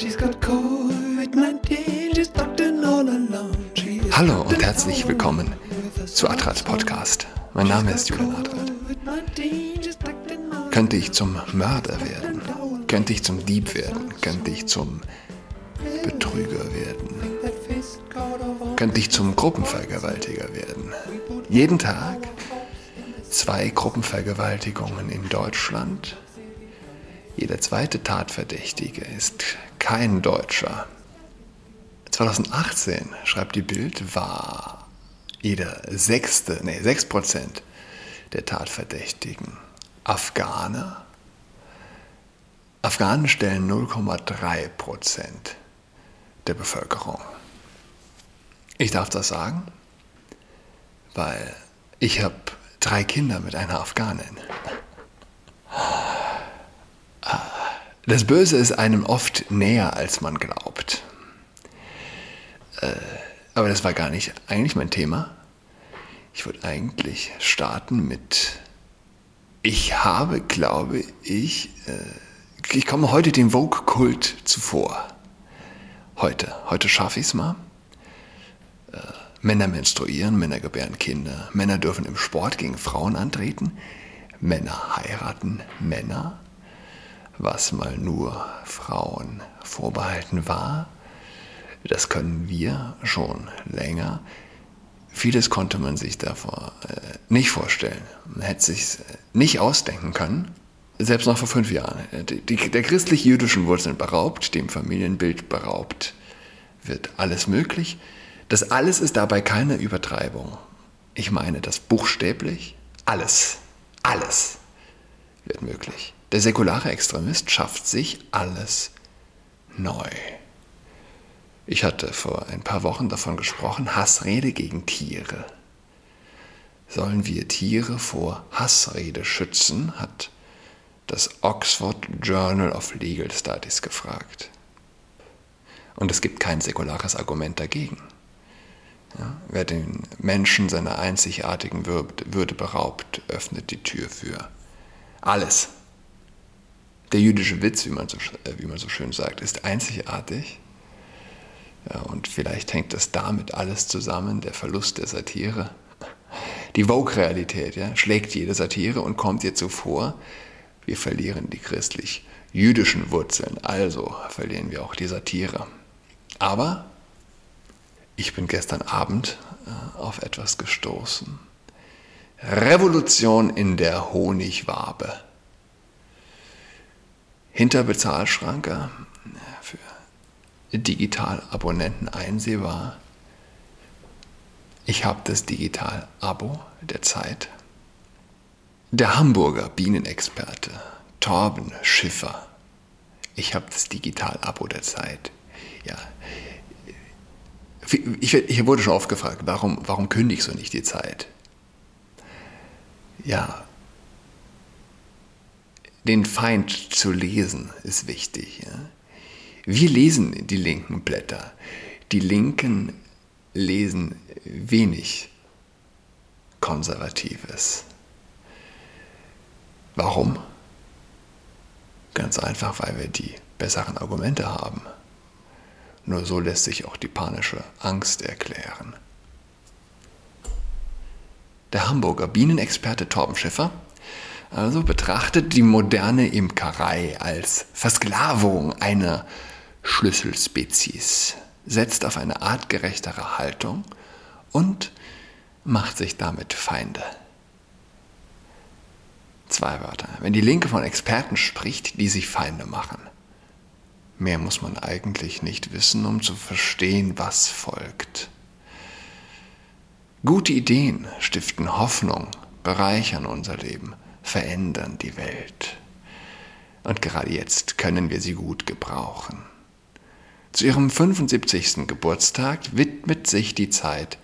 She's got COVID-19, she's tucked in all alone. Hallo und herzlich willkommen zu Adrats Podcast. Mein Name ist Julian Adrat. COVID-19, she's tucked in all Könnte ich zum Mörder werden? Könnte ich zum Dieb werden? Könnte ich zum Betrüger werden? Könnte ich zum Gruppenvergewaltiger werden? Jeden Tag zwei Gruppenvergewaltigungen in Deutschland. Jeder zweite Tatverdächtige ist kein Deutscher. 2018, schreibt die Bild, war jeder sechste, nee, sechs Prozent der Tatverdächtigen Afghaner. Afghanen stellen 0,3 Prozent der Bevölkerung. Ich darf das sagen, weil ich habe drei Kinder mit einer Afghanin. Das Böse ist einem oft näher, als man glaubt. Äh, aber das war gar nicht eigentlich mein Thema. Ich wollte eigentlich starten mit, ich habe, glaube ich, äh, ich komme heute dem Vogue-Kult zuvor. Heute, heute schaffe ich es mal. Äh, Männer menstruieren, Männer gebären Kinder, Männer dürfen im Sport gegen Frauen antreten, Männer heiraten Männer, was mal nur Frauen vorbehalten war. Das können wir schon länger. Vieles konnte man sich davor äh, nicht vorstellen. Man hätte sich nicht ausdenken können, selbst noch vor fünf Jahren. Die, die, der christlich-jüdischen Wurzeln beraubt, dem Familienbild beraubt, wird alles möglich. Das alles ist dabei keine Übertreibung. Ich meine das buchstäblich. Alles, alles wird möglich. Der säkulare Extremist schafft sich alles neu. Ich hatte vor ein paar Wochen davon gesprochen, Hassrede gegen Tiere. Sollen wir Tiere vor Hassrede schützen, hat das Oxford Journal of Legal Studies gefragt. Und es gibt kein säkulares Argument dagegen. Ja, wer den Menschen seiner einzigartigen Würde beraubt, öffnet die Tür für alles. Der jüdische Witz, wie man so, wie man so schön sagt, ist einzigartig. Ja, und vielleicht hängt das damit alles zusammen, der Verlust der Satire. Die Vogue-Realität ja, schlägt jede Satire und kommt ihr zuvor, wir verlieren die christlich-jüdischen Wurzeln, also verlieren wir auch die Satire. Aber ich bin gestern Abend äh, auf etwas gestoßen. Revolution in der Honigwabe. Hinter Bezahlschranke für Digital-Abonnenten einsehbar. Ich habe das Digital-Abo der Zeit. Der Hamburger Bienenexperte Torben Schiffer. Ich habe das Digital-Abo der Zeit. Ja, ich, ich wurde schon oft gefragt, warum, warum kündigst du nicht die Zeit? Ja, den Feind zu lesen ist wichtig. Ja? Wir lesen die linken Blätter. Die Linken lesen wenig Konservatives. Warum? Ganz einfach, weil wir die besseren Argumente haben. Nur so lässt sich auch die panische Angst erklären. Der Hamburger Bienenexperte Torben Schiffer also betrachtet die moderne Imkerei als Versklavung einer Schlüsselspezies, setzt auf eine artgerechtere Haltung und macht sich damit Feinde. Zwei Wörter. Wenn die Linke von Experten spricht, die sich Feinde machen. Mehr muss man eigentlich nicht wissen, um zu verstehen, was folgt. Gute Ideen stiften Hoffnung, bereichern unser Leben, verändern die Welt. Und gerade jetzt können wir sie gut gebrauchen. Zu ihrem 75. Geburtstag widmet sich die Zeit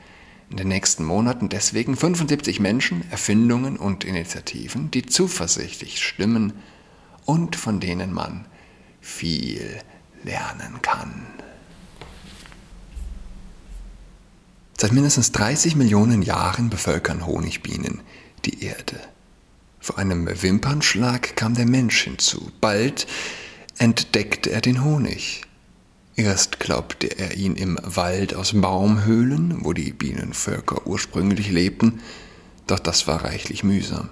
in den nächsten Monaten deswegen 75 Menschen, Erfindungen und Initiativen, die zuversichtlich stimmen und von denen man viel lernen kann. Seit mindestens 30 Millionen Jahren bevölkern Honigbienen die Erde. Vor einem Wimpernschlag kam der Mensch hinzu. Bald entdeckte er den Honig. Erst glaubte er ihn im Wald aus Baumhöhlen, wo die Bienenvölker ursprünglich lebten, doch das war reichlich mühsam.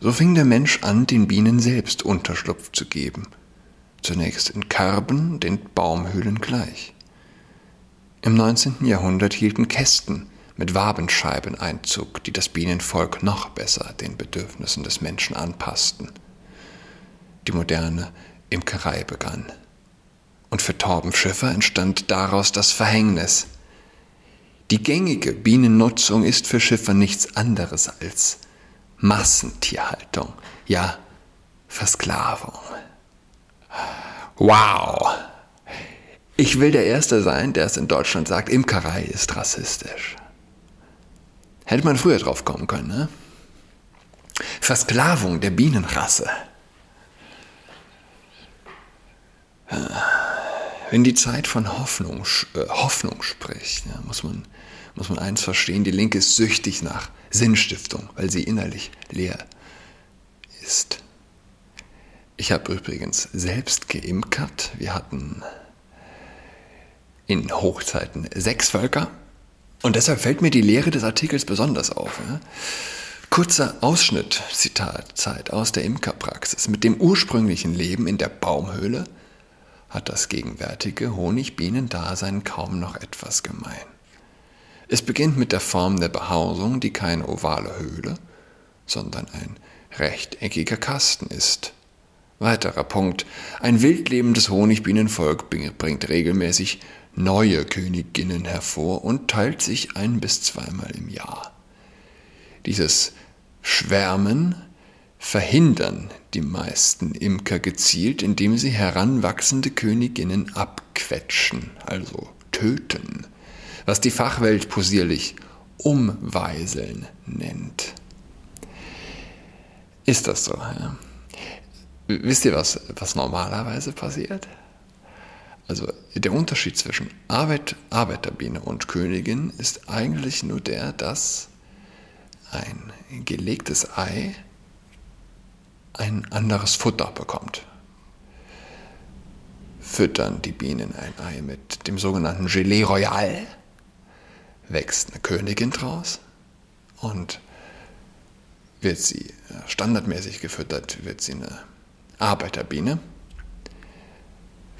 So fing der Mensch an, den Bienen selbst Unterschlupf zu geben. Zunächst in Karben, den Baumhöhlen gleich. Im 19. Jahrhundert hielten Kästen mit Wabenscheiben Einzug, die das Bienenvolk noch besser den Bedürfnissen des Menschen anpassten. Die moderne Imkerei begann. Und für Torben Schiffer entstand daraus das Verhängnis. Die gängige Bienennutzung ist für Schiffer nichts anderes als Massentierhaltung, ja Versklavung. Wow! Ich will der Erste sein, der es in Deutschland sagt, Imkerei ist rassistisch. Hätte man früher drauf kommen können, ne? Versklavung der Bienenrasse. Wenn die Zeit von Hoffnung, äh, Hoffnung spricht, ja, muss, man, muss man eins verstehen, die Linke ist süchtig nach Sinnstiftung, weil sie innerlich leer ist. Ich habe übrigens selbst geimkert. Wir hatten in Hochzeiten sechs Völker. Und deshalb fällt mir die Lehre des Artikels besonders auf. Kurzer Ausschnitt, Zitat, Zeit aus der Imkerpraxis. Mit dem ursprünglichen Leben in der Baumhöhle hat das gegenwärtige Honigbienendasein kaum noch etwas gemein. Es beginnt mit der Form der Behausung, die keine ovale Höhle, sondern ein rechteckiger Kasten ist. Weiterer Punkt. Ein wildlebendes Honigbienenvolk bringt regelmäßig neue Königinnen hervor und teilt sich ein bis zweimal im Jahr. Dieses Schwärmen verhindern die meisten Imker gezielt, indem sie heranwachsende Königinnen abquetschen, also töten was die Fachwelt posierlich Umweiseln nennt. Ist das so? Ja? Wisst ihr, was, was normalerweise passiert? Also der Unterschied zwischen Arbeit, Arbeiterbiene und Königin ist eigentlich nur der, dass ein gelegtes Ei ein anderes Futter bekommt. Füttern die Bienen ein Ei mit dem sogenannten Gelee Royal, wächst eine Königin draus und wird sie äh, standardmäßig gefüttert, wird sie eine Arbeiterbiene,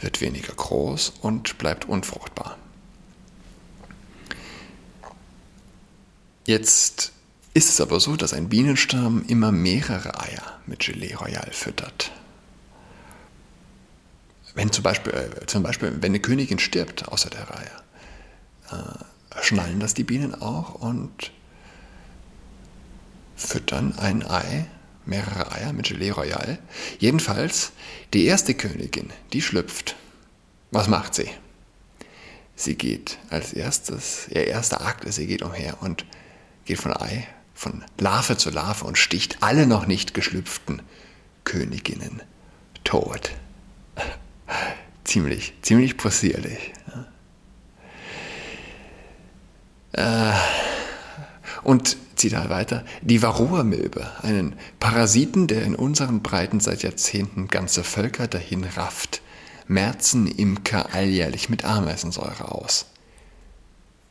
wird weniger groß und bleibt unfruchtbar. Jetzt ist es aber so, dass ein Bienenstamm immer mehrere Eier mit Gelee Royal füttert. Wenn zum Beispiel, äh, zum Beispiel wenn eine Königin stirbt außer der Reihe, äh, schnallen das die Bienen auch und füttern ein Ei, mehrere Eier mit Gelee Royal. Jedenfalls, die erste Königin, die schlüpft. Was macht sie? Sie geht als erstes, ihr erster Akt ist, sie geht umher und geht von Ei, von Larve zu Larve und sticht alle noch nicht geschlüpften Königinnen tot. ziemlich, ziemlich possierlich. Äh, und Zitat weiter, die Varroa-Milbe, einen Parasiten, der in unseren Breiten seit Jahrzehnten ganze Völker dahin rafft, merzen Imker alljährlich mit Ameisensäure aus.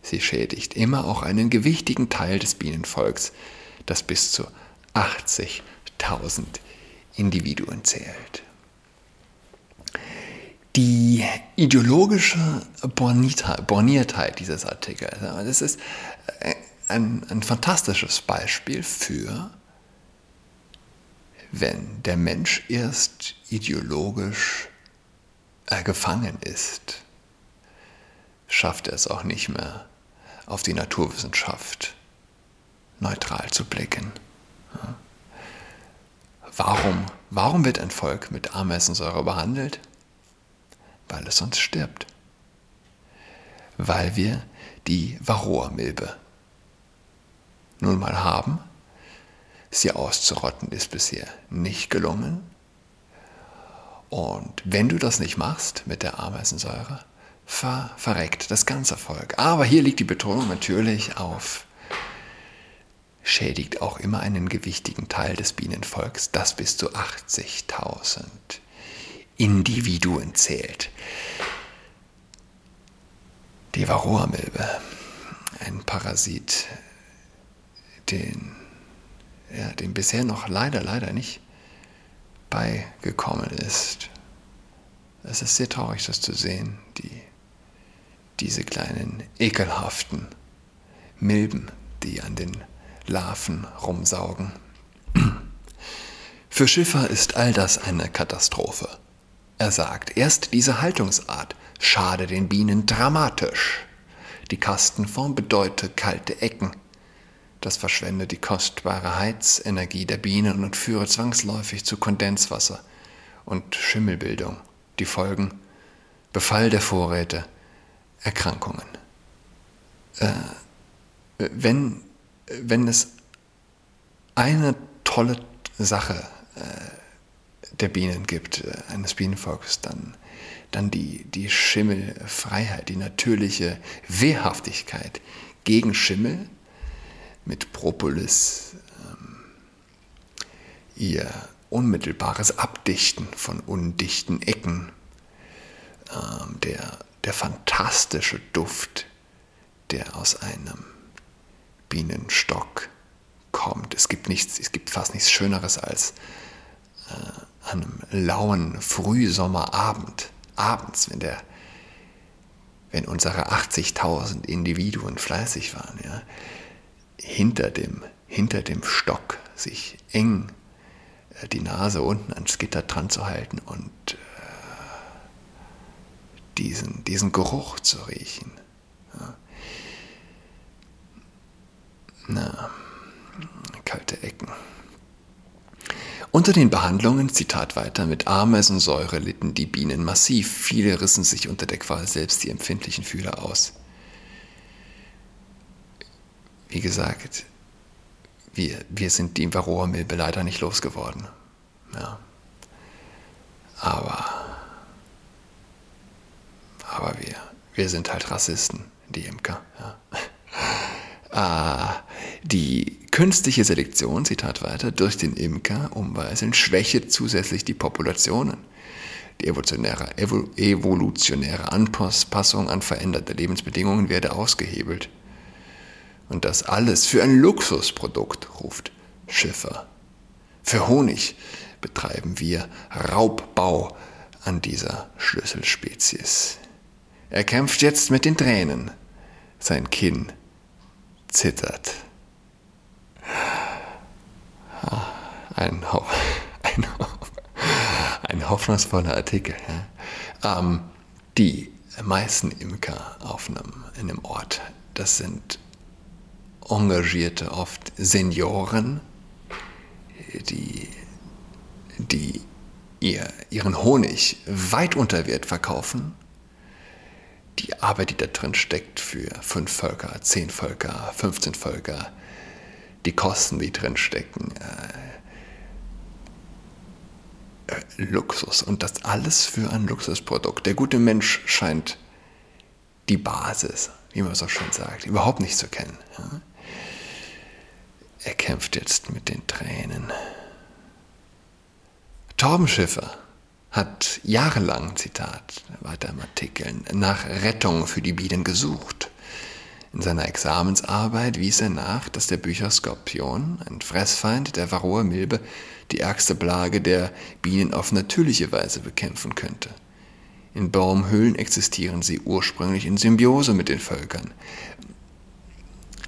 Sie schädigt immer auch einen gewichtigen Teil des Bienenvolks, das bis zu 80.000 Individuen zählt. Die ideologische Borniertheit dieses Artikels, das ist äh, ein, ein fantastisches Beispiel für, wenn der Mensch erst ideologisch äh, gefangen ist, schafft er es auch nicht mehr, auf die Naturwissenschaft neutral zu blicken. Warum, warum wird ein Volk mit Ameisensäure behandelt? weil es sonst stirbt. Weil wir die Varroa-Milbe nun mal haben. Sie auszurotten ist bisher nicht gelungen. Und wenn du das nicht machst mit der Ameisensäure, ver verreckt das ganze Volk. Aber hier liegt die Betonung natürlich auf schädigt auch immer einen gewichtigen Teil des Bienenvolks, das bis zu 80.000 Individuen zählt. Die Varroa-Milbe, ein Parasit, den, ja, dem bisher noch leider, leider nicht beigekommen ist. Es ist sehr traurig, das zu sehen, die, diese kleinen ekelhaften Milben, die an den Larven rumsaugen. Für Schiffer ist all das eine Katastrophe. Er sagt, erst diese Haltungsart schade den Bienen dramatisch. Die Kastenform bedeute kalte Ecken. Das verschwende die kostbare Heizenergie der Bienen und führe zwangsläufig zu Kondenswasser und Schimmelbildung. Die Folgen Befall der Vorräte, Erkrankungen. Äh, wenn, wenn es eine tolle Sache äh, der Bienen gibt, äh, eines Bienenvolkes, dann, dann die, die Schimmelfreiheit, die natürliche Wehrhaftigkeit gegen Schimmel mit Propolis, ähm, ihr unmittelbares Abdichten von undichten Ecken, ähm, der, der fantastische Duft, der aus einem Bienenstock kommt. Es gibt nichts, es gibt fast nichts Schöneres als äh, an einem lauen Frühsommerabend, abends, wenn der, wenn unsere 80.000 Individuen fleißig waren, ja, hinter dem, hinter dem Stock sich eng äh, die Nase unten ans Gitter dran zu halten und äh, diesen, diesen Geruch zu riechen. Na kalte Ecken. Unter den Behandlungen, Zitat weiter, mit Ameisensäure litten die Bienen massiv. Viele rissen sich unter der Qual selbst die empfindlichen Fühler aus. Wie gesagt, wir, wir sind die Varroa-Milbe leider nicht losgeworden. Ja. Aber, aber wir, wir sind halt Rassisten, die Imker. Ja. ah, die künstliche Selektion, Zitat weiter, durch den Imker umweisen, schwäche zusätzlich die Populationen. Die evolutionäre, evolutionäre Anpassung an veränderte Lebensbedingungen werde ausgehebelt. Und das alles für ein Luxusprodukt, ruft Schiffer. Für Honig betreiben wir Raubbau an dieser Schlüsselspezies. Er kämpft jetzt mit den Tränen. Sein Kinn zittert. Ein, Ho ein, Ho ein hoffnungsvoller Artikel. Ja. Ähm, die meisten Imker auf in einem Ort, das sind engagierte, oft Senioren, die, die ihr, ihren Honig weit unter Wert verkaufen die Arbeit, die da drin steckt für fünf Völker, zehn Völker, 15 Völker, die Kosten, die drin stecken, äh, äh, Luxus und das alles für ein Luxusprodukt. Der gute Mensch scheint die Basis, wie man so schön sagt, überhaupt nicht zu kennen. Ja? Er kämpft jetzt mit den Tränen. Torbenschiffer hat jahrelang, Zitat, weiter im Artikel, nach Rettung für die Bienen gesucht. In seiner Examensarbeit wies er nach, dass der Bücherskorpion, ein Fressfeind der Varroa-Milbe, die ärgste Plage der Bienen auf natürliche Weise bekämpfen könnte. In Baumhöhlen existieren sie ursprünglich in Symbiose mit den Völkern.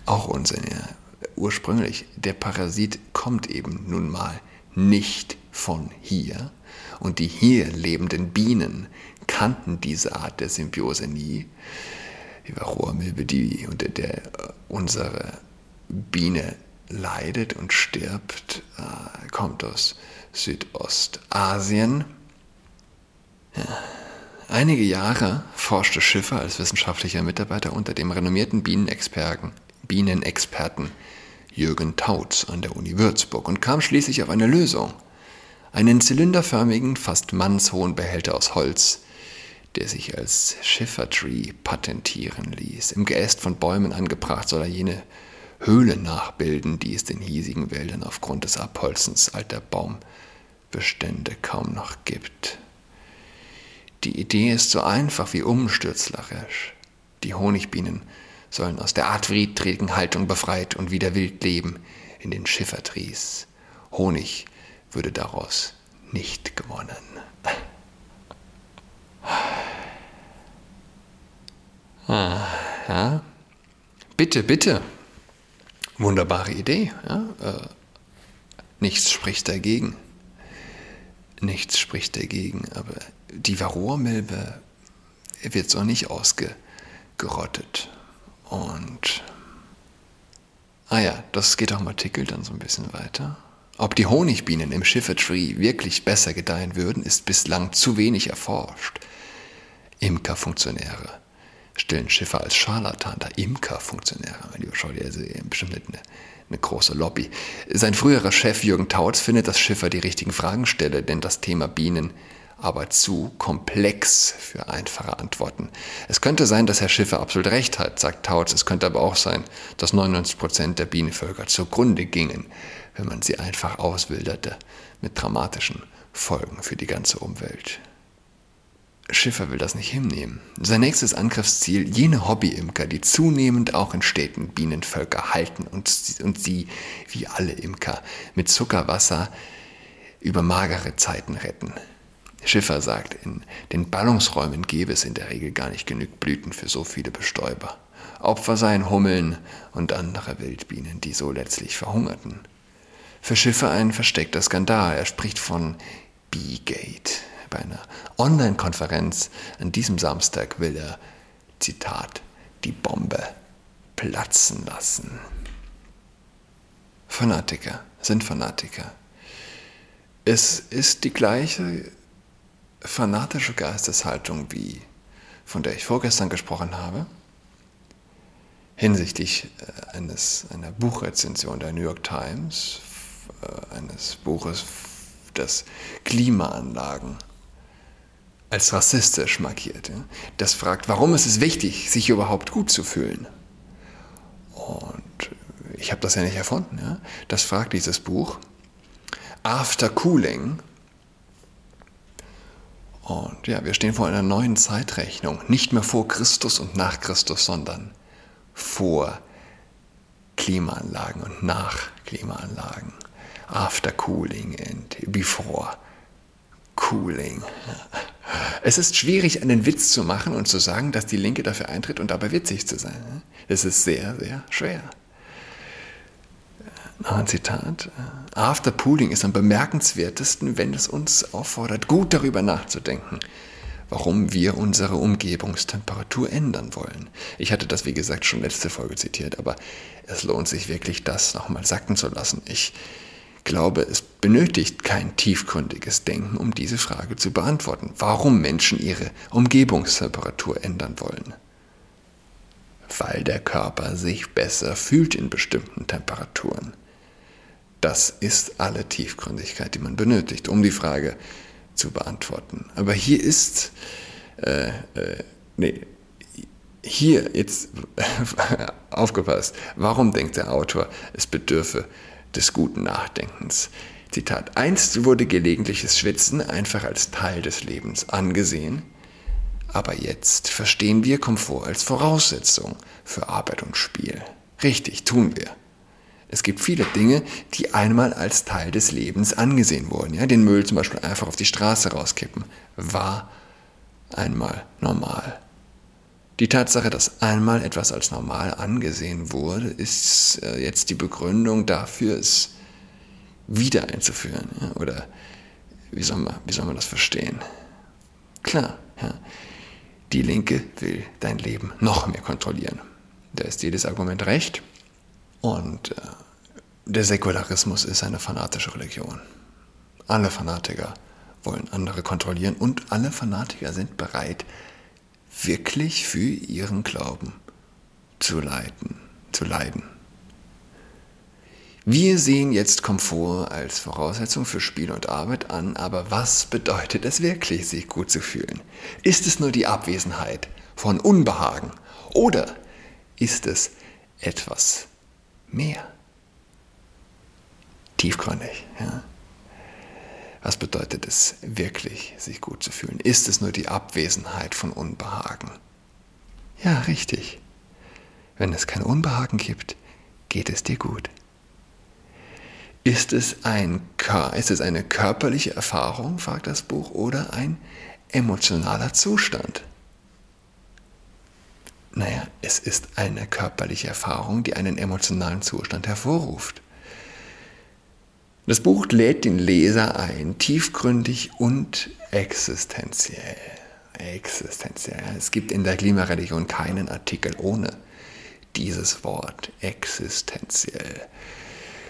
Auch Unsinn, ja. Ursprünglich, der Parasit kommt eben nun mal nicht von hier, und die hier lebenden Bienen kannten diese Art der Symbiose nie. Die Varroa-Milbe, die unter der unsere Biene leidet und stirbt, äh, kommt aus Südostasien. Ja. Einige Jahre forschte Schiffer als wissenschaftlicher Mitarbeiter unter dem renommierten Bienenexperten, Bienenexperten Jürgen Tautz an der Uni Würzburg und kam schließlich auf eine Lösung einen zylinderförmigen, fast mannshohen Behälter aus Holz, der sich als Schiffertree patentieren ließ. Im Geäst von Bäumen angebracht soll er jene Höhle nachbilden, die es den hiesigen Wäldern aufgrund des Abholzens alter Baumbestände kaum noch gibt. Die Idee ist so einfach wie umstürzlerisch. Die Honigbienen sollen aus der artwidrigen Haltung befreit und wieder wild leben in den Schiffertries. Honig würde daraus nicht gewonnen. Ah, ja. Bitte, bitte. Wunderbare Idee. Ja? Äh, nichts spricht dagegen. Nichts spricht dagegen. Aber die Varroa-Milbe wird so nicht ausgerottet. Und ah ja, das geht auch im Artikel dann so ein bisschen weiter. Ob die Honigbienen im Schiffertree wirklich besser gedeihen würden, ist bislang zu wenig erforscht. Imkerfunktionäre stellen Schiffer als Scharlatan dar. Imkerfunktionäre, mein lieber Scholli, also bestimmt nicht eine, eine große Lobby. Sein früherer Chef Jürgen Tautz findet, dass Schiffer die richtigen Fragen stelle, denn das Thema Bienen aber zu komplex für einfache Antworten. Es könnte sein, dass Herr Schiffer absolut recht hat, sagt Tautz. Es könnte aber auch sein, dass 99 Prozent der Bienenvölker zugrunde gingen, wenn man sie einfach auswilderte, mit dramatischen Folgen für die ganze Umwelt. Schiffer will das nicht hinnehmen. Sein nächstes Angriffsziel, jene Hobbyimker, die zunehmend auch in Städten Bienenvölker halten und, und sie, wie alle Imker, mit Zuckerwasser über magere Zeiten retten. Schiffer sagt, in den Ballungsräumen gäbe es in der Regel gar nicht genug Blüten für so viele Bestäuber. Opfer seien Hummeln und andere Wildbienen, die so letztlich verhungerten. Für Schiffer ein versteckter Skandal. Er spricht von Beegate. Bei einer Online-Konferenz an diesem Samstag will er, Zitat, die Bombe platzen lassen. Fanatiker sind Fanatiker. Es ist die gleiche fanatische Geisteshaltung wie von der ich vorgestern gesprochen habe, hinsichtlich äh, eines, einer Buchrezension der New York Times, äh, eines Buches, das Klimaanlagen als rassistisch markiert. Das fragt, warum ist es wichtig, sich überhaupt gut zu fühlen? Und ich habe das ja nicht erfunden. Das fragt dieses Buch. After Cooling und ja, wir stehen vor einer neuen Zeitrechnung. Nicht mehr vor Christus und nach Christus, sondern vor Klimaanlagen und nach Klimaanlagen. After cooling and before cooling. Es ist schwierig, einen Witz zu machen und zu sagen, dass die Linke dafür eintritt und dabei witzig zu sein. Es ist sehr, sehr schwer. Noch ein Zitat. Afterpooling ist am bemerkenswertesten, wenn es uns auffordert, gut darüber nachzudenken, warum wir unsere Umgebungstemperatur ändern wollen. Ich hatte das, wie gesagt, schon letzte Folge zitiert, aber es lohnt sich wirklich, das nochmal sacken zu lassen. Ich glaube, es benötigt kein tiefgründiges Denken, um diese Frage zu beantworten, warum Menschen ihre Umgebungstemperatur ändern wollen. Weil der Körper sich besser fühlt in bestimmten Temperaturen. Das ist alle Tiefgründigkeit, die man benötigt, um die Frage zu beantworten. Aber hier ist, äh, äh, nee, hier jetzt aufgepasst, warum denkt der Autor, es bedürfe des guten Nachdenkens? Zitat, einst wurde gelegentliches Schwitzen einfach als Teil des Lebens angesehen, aber jetzt verstehen wir Komfort als Voraussetzung für Arbeit und Spiel. Richtig, tun wir. Es gibt viele Dinge, die einmal als Teil des Lebens angesehen wurden. Ja, den Müll zum Beispiel einfach auf die Straße rauskippen, war einmal normal. Die Tatsache, dass einmal etwas als normal angesehen wurde, ist äh, jetzt die Begründung dafür, es wieder einzuführen. Ja? Oder wie soll, man, wie soll man das verstehen? Klar, ja. die Linke will dein Leben noch mehr kontrollieren. Da ist jedes Argument recht. Und äh, der Säkularismus ist eine fanatische Religion. Alle Fanatiker wollen andere kontrollieren und alle Fanatiker sind bereit, wirklich für ihren Glauben zu leiden. Zu leiden. Wir sehen jetzt Komfort als Voraussetzung für Spiel und Arbeit an, aber was bedeutet es wirklich, sich gut zu fühlen? Ist es nur die Abwesenheit von Unbehagen oder ist es etwas mehr. Tiefgründig. Ja. Was bedeutet es wirklich, sich gut zu fühlen? Ist es nur die Abwesenheit von Unbehagen? Ja, richtig. Wenn es kein Unbehagen gibt, geht es dir gut. Ist es, ein, ist es eine körperliche Erfahrung, fragt das Buch, oder ein emotionaler Zustand? Naja, es ist eine körperliche Erfahrung, die einen emotionalen Zustand hervorruft. Das Buch lädt den Leser ein, tiefgründig und existenziell. Existenziell. Es gibt in der Klimareligion keinen Artikel ohne dieses Wort existenziell.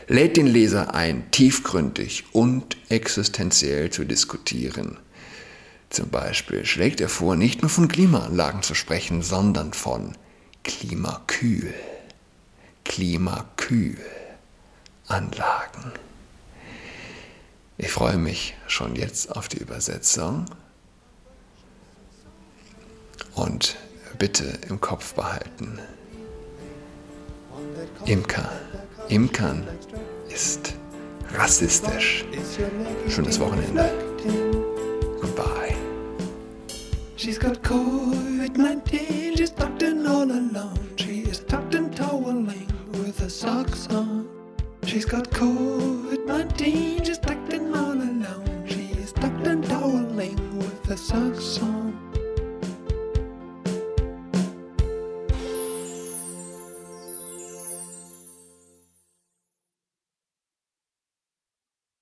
Lädt den Leser ein, tiefgründig und existenziell zu diskutieren. Zum Beispiel schlägt er vor, nicht nur von Klimaanlagen zu sprechen, sondern von Klimakühl. Klimakühl. Anlagen. Ich freue mich schon jetzt auf die Übersetzung. Und bitte im Kopf behalten. Imker. Imkern ist rassistisch. Schönes Wochenende. Goodbye. She's got COVID-19, she's tucked in all alone. She is tucked in toweling with her socks on. She's got COVID-19, she's tucked in all alone. She is tucked in toweling with her socks on.